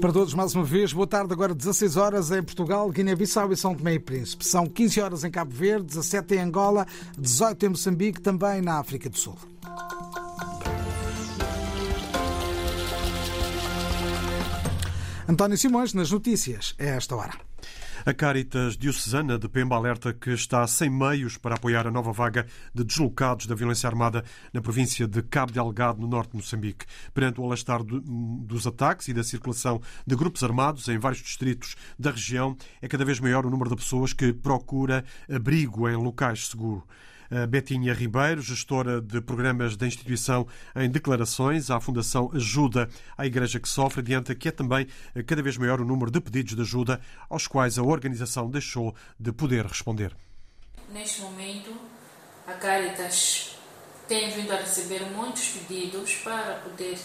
Para todos, mais uma vez, boa tarde. Agora 16 horas em Portugal, Guiné-Bissau e São Tomé e Príncipe. São 15 horas em Cabo Verde, 17 em Angola, 18 em Moçambique, também na África do Sul. António Simões, nas notícias, é esta hora. A Caritas Diocesana de Pemba alerta que está sem meios para apoiar a nova vaga de deslocados da violência armada na província de Cabo Delgado, no norte de Moçambique. Perante o alastar dos ataques e da circulação de grupos armados em vários distritos da região, é cada vez maior o número de pessoas que procura abrigo em locais seguros. Betinha Ribeiro, gestora de programas da instituição em declarações à Fundação Ajuda à Igreja que Sofre, adianta que é também cada vez maior o número de pedidos de ajuda aos quais a organização deixou de poder responder. Neste momento, a Caritas tem vindo a receber muitos pedidos para poder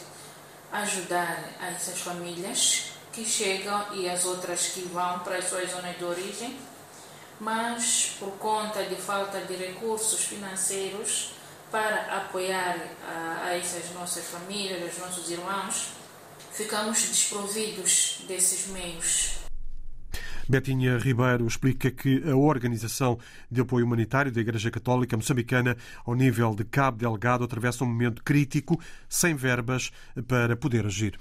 ajudar essas famílias que chegam e as outras que vão para as suas zonas de origem mas por conta de falta de recursos financeiros para apoiar a, a essas nossas famílias, os nossos irmãos, ficamos desprovidos desses meios. Betinha Ribeiro explica que a Organização de Apoio Humanitário da Igreja Católica Moçambicana, ao nível de Cabo Delgado, atravessa um momento crítico, sem verbas para poder agir.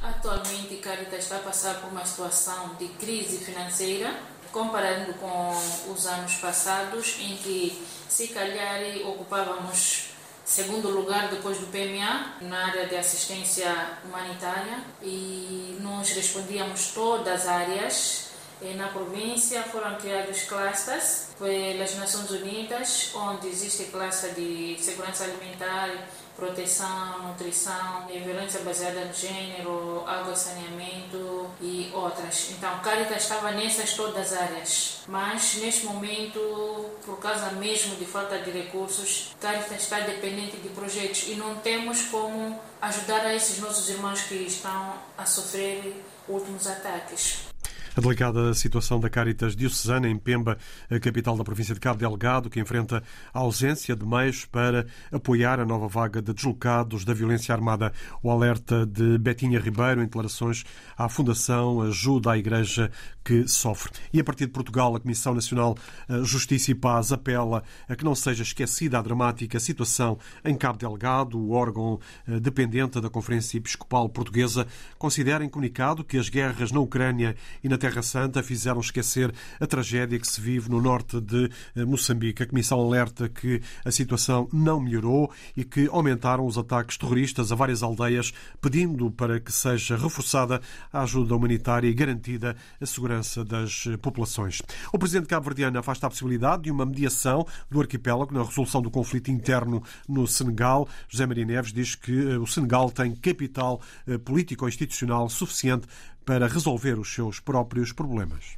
Atualmente, Caritas está a passar por uma situação de crise financeira comparando com os anos passados, em que se calhar ocupávamos segundo lugar depois do PMA na área de assistência humanitária e nós respondíamos todas as áreas. Na província foram criados clusters pelas Nações Unidas, onde existe cluster de segurança alimentar, proteção, nutrição, violência baseada no gênero, água saneamento e outras. Então, Caritas estava nessas todas as áreas, mas neste momento, por causa mesmo de falta de recursos, Caritas está dependente de projetos e não temos como ajudar a esses nossos irmãos que estão a sofrer últimos ataques. A delicada situação da Caritas Diocesana em Pemba, capital da província de Cabo Delgado, que enfrenta a ausência de meios para apoiar a nova vaga de deslocados da violência armada. O alerta de Betinha Ribeiro em declarações à Fundação Ajuda à Igreja que Sofre. E a partir de Portugal, a Comissão Nacional Justiça e Paz apela a que não seja esquecida a dramática situação em Cabo Delgado. O órgão dependente da Conferência Episcopal Portuguesa considera em comunicado que as guerras na Ucrânia e na Terra Santa fizeram esquecer a tragédia que se vive no norte de Moçambique. A Comissão alerta que a situação não melhorou e que aumentaram os ataques terroristas a várias aldeias, pedindo para que seja reforçada a ajuda humanitária e garantida a segurança das populações. O presidente cabo-verdiano afasta a possibilidade de uma mediação do arquipélago na resolução do conflito interno no Senegal. José Maria Neves diz que o Senegal tem capital político-institucional suficiente para resolver os seus próprios problemas.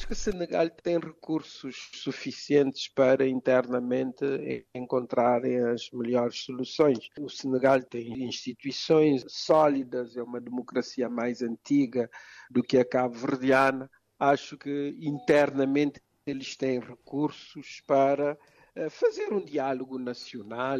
Acho que o Senegal tem recursos suficientes para internamente encontrarem as melhores soluções. O Senegal tem instituições sólidas, é uma democracia mais antiga do que a cabo-verdiana. Acho que internamente eles têm recursos para fazer um diálogo nacional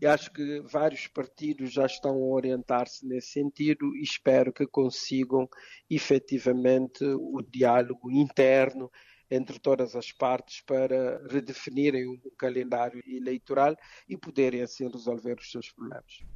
e acho que vários partidos já estão a orientar-se nesse sentido e espero que consigam efetivamente o diálogo interno entre todas as partes para redefinirem um calendário eleitoral e poderem assim resolver os seus problemas.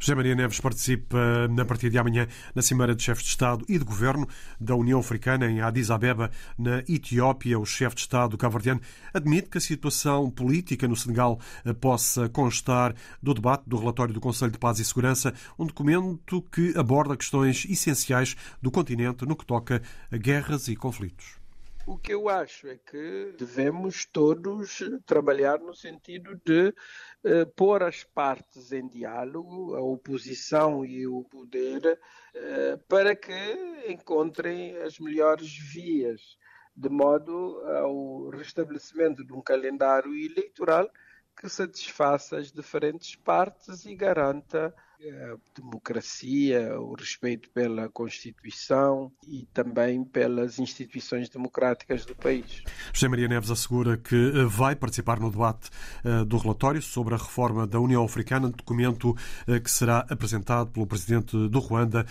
José Maria Neves participa na partir de amanhã na Cimeira de Chefes de Estado e de Governo da União Africana em Addis Abeba, na Etiópia. O chefe de Estado cabo-verdiano admite que a situação política no Senegal possa constar do debate do relatório do Conselho de Paz e Segurança, um documento que aborda questões essenciais do continente no que toca a guerras e conflitos. O que eu acho é que devemos todos trabalhar no sentido de eh, pôr as partes em diálogo, a oposição e o poder, eh, para que encontrem as melhores vias, de modo ao restabelecimento de um calendário eleitoral que satisfaça as diferentes partes e garanta a democracia, o respeito pela Constituição e também pelas instituições democráticas do país. José Maria Neves assegura que eh, vai participar no debate eh, do relatório sobre a reforma da União Africana, documento eh, que será apresentado pelo presidente do Ruanda,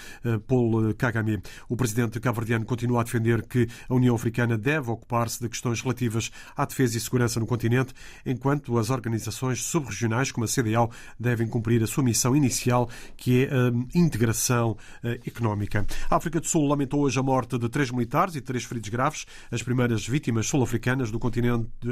Paul Kagame. O presidente cabo-verdiano continua a defender que a União Africana deve ocupar-se de questões relativas à defesa e segurança no continente, enquanto as organizações subregionais, como a CDAO, devem cumprir a sua missão inicial, que é a integração económica. A África do Sul lamentou hoje a morte de três militares e três feridos graves, as primeiras vítimas sul-africanas do,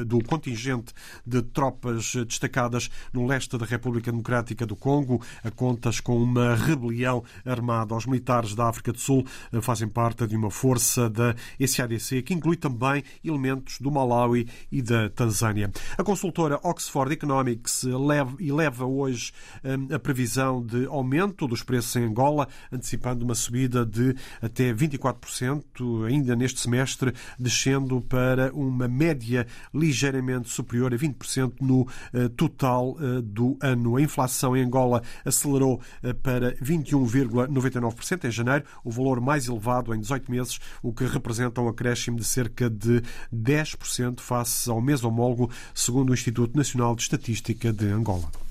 do contingente de tropas destacadas no leste da República Democrática do Congo, a contas com uma rebelião armada. Os militares da África do Sul eh, fazem parte de uma força da SADC que inclui também elementos do Malawi e da Tanzânia. A consultora Oxford Economics eleva hoje eh, a previsão de aumento dos preços em Angola, antecipando uma subida de até 24% ainda neste semestre, descendo para uma média ligeiramente superior a 20% no eh, total eh, do ano. A inflação em Angola acelerou eh, para 21,99% em janeiro, o valor mais elevado em 18 meses, o que representa um acréscimo de cerca de 10% face ao mês homólogo, segundo o Instituto Nacional de Estatística de Angola.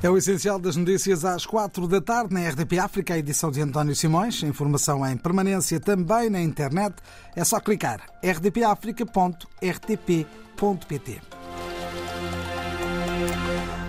É o essencial das notícias às quatro da tarde na RDP África, a edição de António Simões. Informação em permanência também na internet. É só clicar rdpafrica.rtp.pt.